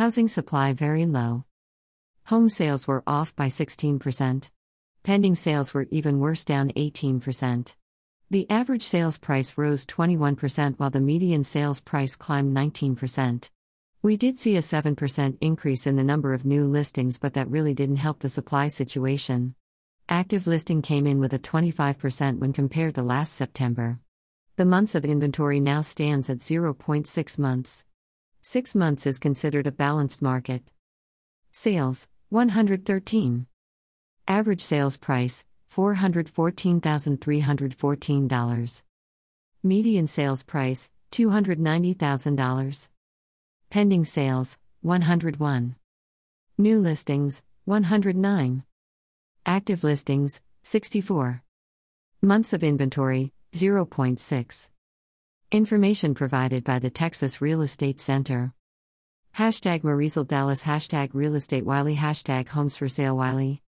Housing supply very low. Home sales were off by 16%. Pending sales were even worse, down 18%. The average sales price rose 21% while the median sales price climbed 19%. We did see a 7% increase in the number of new listings, but that really didn't help the supply situation. Active listing came in with a 25% when compared to last September. The months of inventory now stands at 0.6 months. 6 months is considered a balanced market. Sales 113. Average sales price $414,314. Median sales price $290,000. Pending sales 101. New listings 109. Active listings 64. Months of inventory 0.6. Information provided by the Texas Real Estate Center. Hashtag Marisol Dallas Hashtag Real Estate Wylie Hashtag Homes for Sale Wylie